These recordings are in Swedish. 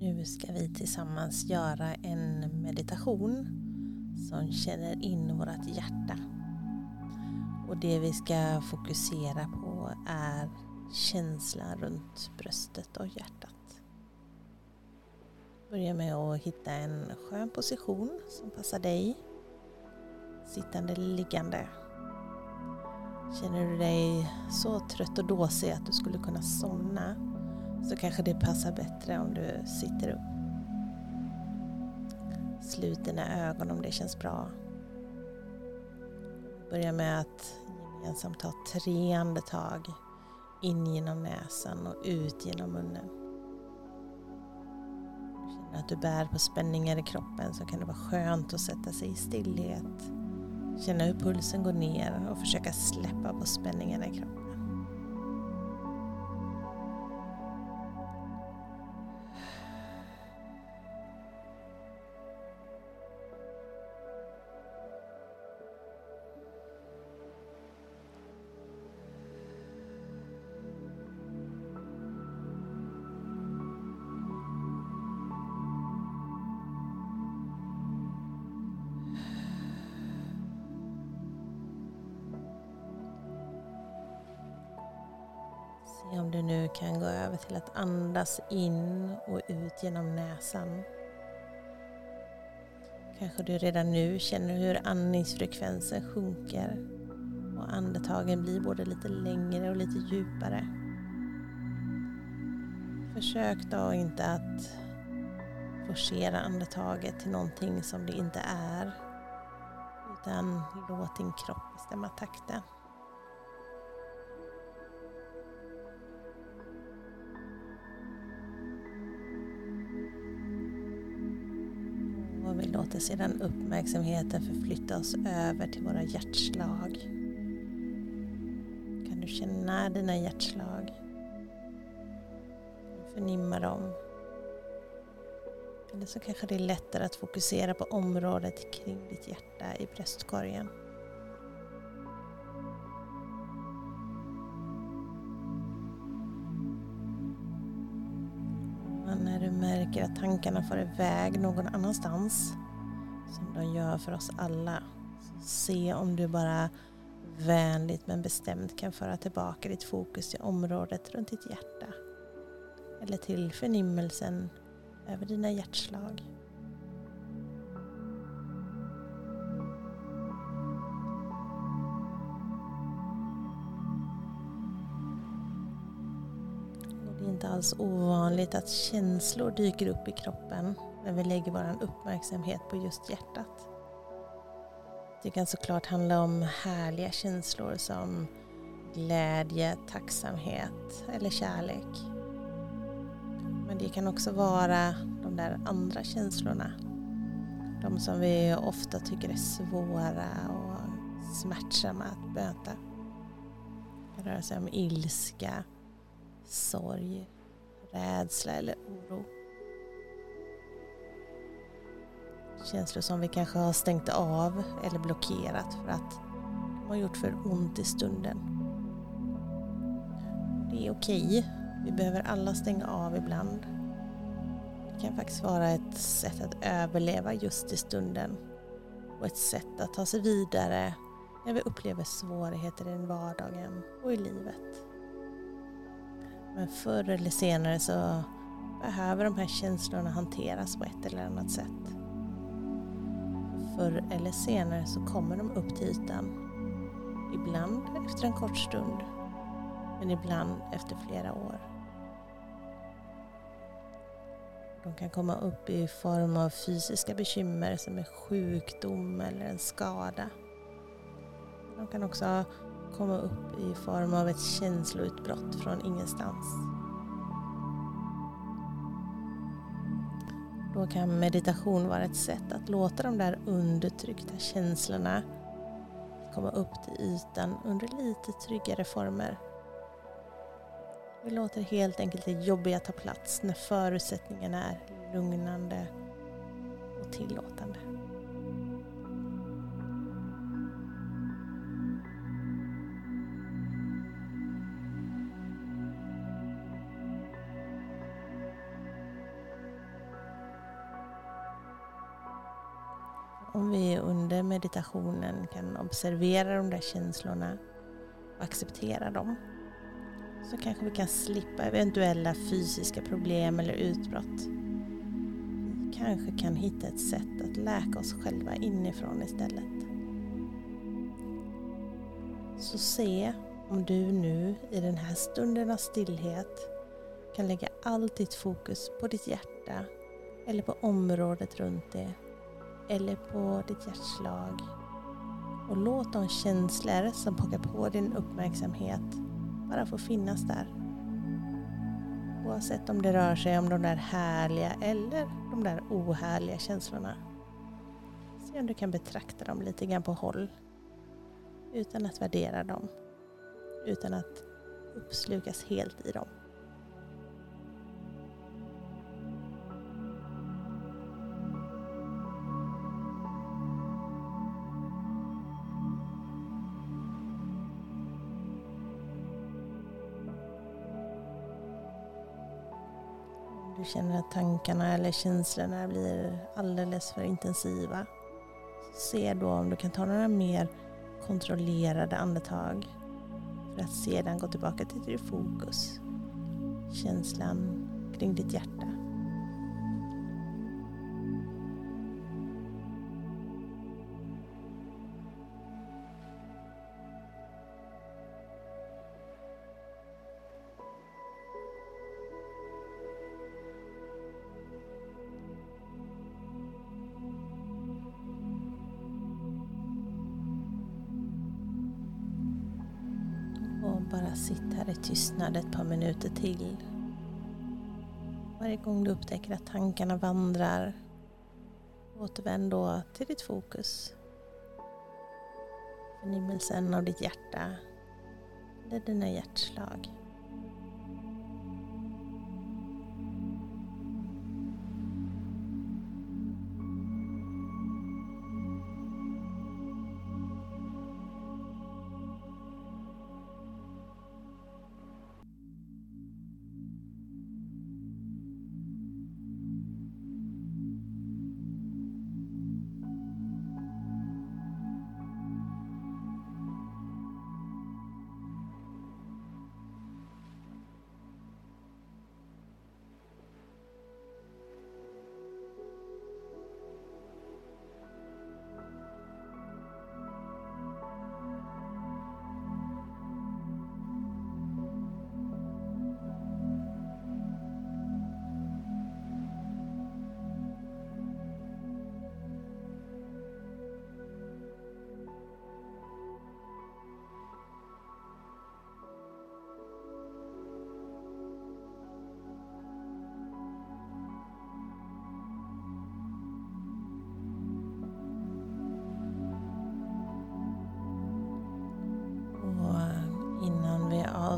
Nu ska vi tillsammans göra en meditation som känner in vårt hjärta. Och det vi ska fokusera på är känslan runt bröstet och hjärtat. Börja med att hitta en skön position som passar dig. Sittande eller liggande. Känner du dig så trött och dåsig att du skulle kunna somna så kanske det passar bättre om du sitter upp. Slut dina ögon om det känns bra. Börja med att gemensamt ta tre andetag in genom näsan och ut genom munnen. Du känner att du bär på spänningar i kroppen så kan det vara skönt att sätta sig i stillhet. Känna hur pulsen går ner och försöka släppa på spänningarna i kroppen. Se om du nu kan gå över till att andas in och ut genom näsan. Kanske du redan nu känner hur andningsfrekvensen sjunker och andetagen blir både lite längre och lite djupare. Försök då inte att forcera andetaget till någonting som det inte är utan låt din kropp bestämma takten. Låter sedan uppmärksamheten förflytta oss över till våra hjärtslag. Kan du känna dina hjärtslag? Förnimma dem. Eller så kanske det är lättare att fokusera på området kring ditt hjärta i bröstkorgen. när du märker att tankarna far iväg någon annanstans, som de gör för oss alla, se om du bara vänligt men bestämt kan föra tillbaka ditt fokus till området runt ditt hjärta. Eller till förnimmelsen över dina hjärtslag. Det är inte alls ovanligt att känslor dyker upp i kroppen när vi lägger vår uppmärksamhet på just hjärtat. Det kan såklart handla om härliga känslor som glädje, tacksamhet eller kärlek. Men det kan också vara de där andra känslorna. De som vi ofta tycker är svåra och smärtsamma att möta. Det kan röra sig om ilska, sorg, rädsla eller oro. Känslor som vi kanske har stängt av eller blockerat för att de har gjort för ont i stunden. Det är okej. Vi behöver alla stänga av ibland. Det kan faktiskt vara ett sätt att överleva just i stunden och ett sätt att ta sig vidare när vi upplever svårigheter i vardagen och i livet. Men förr eller senare så behöver de här känslorna hanteras på ett eller annat sätt. Förr eller senare så kommer de upp till ytan. Ibland efter en kort stund, men ibland efter flera år. De kan komma upp i form av fysiska bekymmer som är sjukdom eller en skada. De kan också komma upp i form av ett känsloutbrott från ingenstans. Då kan meditation vara ett sätt att låta de där undertryckta känslorna komma upp till ytan under lite tryggare former. Vi låter helt enkelt det jobbiga ta plats när förutsättningarna är lugnande och tillåtande. Om vi under meditationen kan observera de där känslorna och acceptera dem så kanske vi kan slippa eventuella fysiska problem eller utbrott. Vi kanske kan hitta ett sätt att läka oss själva inifrån istället. Så se om du nu i den här stunden av stillhet kan lägga allt ditt fokus på ditt hjärta eller på området runt det eller på ditt hjärtslag. Och låt de känslor som pockar på din uppmärksamhet bara få finnas där. Oavsett om det rör sig om de där härliga eller de där ohärliga känslorna. Se om du kan betrakta dem lite grann på håll. Utan att värdera dem. Utan att uppslukas helt i dem. Du känner att tankarna eller känslorna blir alldeles för intensiva. Se då om du kan ta några mer kontrollerade andetag för att sedan gå tillbaka till ditt fokus. Känslan kring ditt hjärta. Bara sitt här i tystnad ett par minuter till. Varje gång du upptäcker att tankarna vandrar, återvänd då till ditt fokus. Förnimmelsen av ditt hjärta eller dina hjärtslag.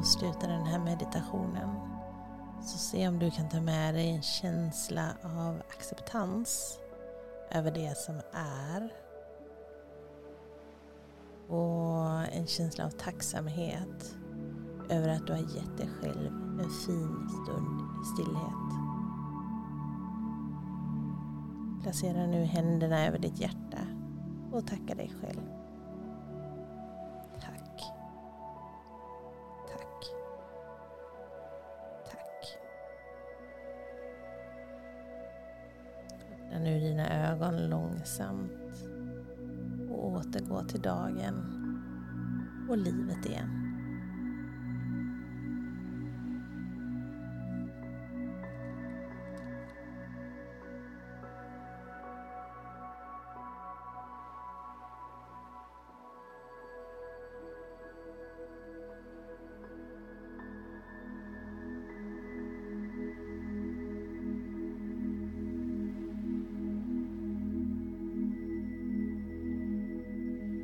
Avsluta den här meditationen så se om du kan ta med dig en känsla av acceptans över det som är och en känsla av tacksamhet över att du har gett dig själv en fin stund i stillhet. Placera nu händerna över ditt hjärta och tacka dig själv. Nu dina ögon långsamt och återgå till dagen och livet igen.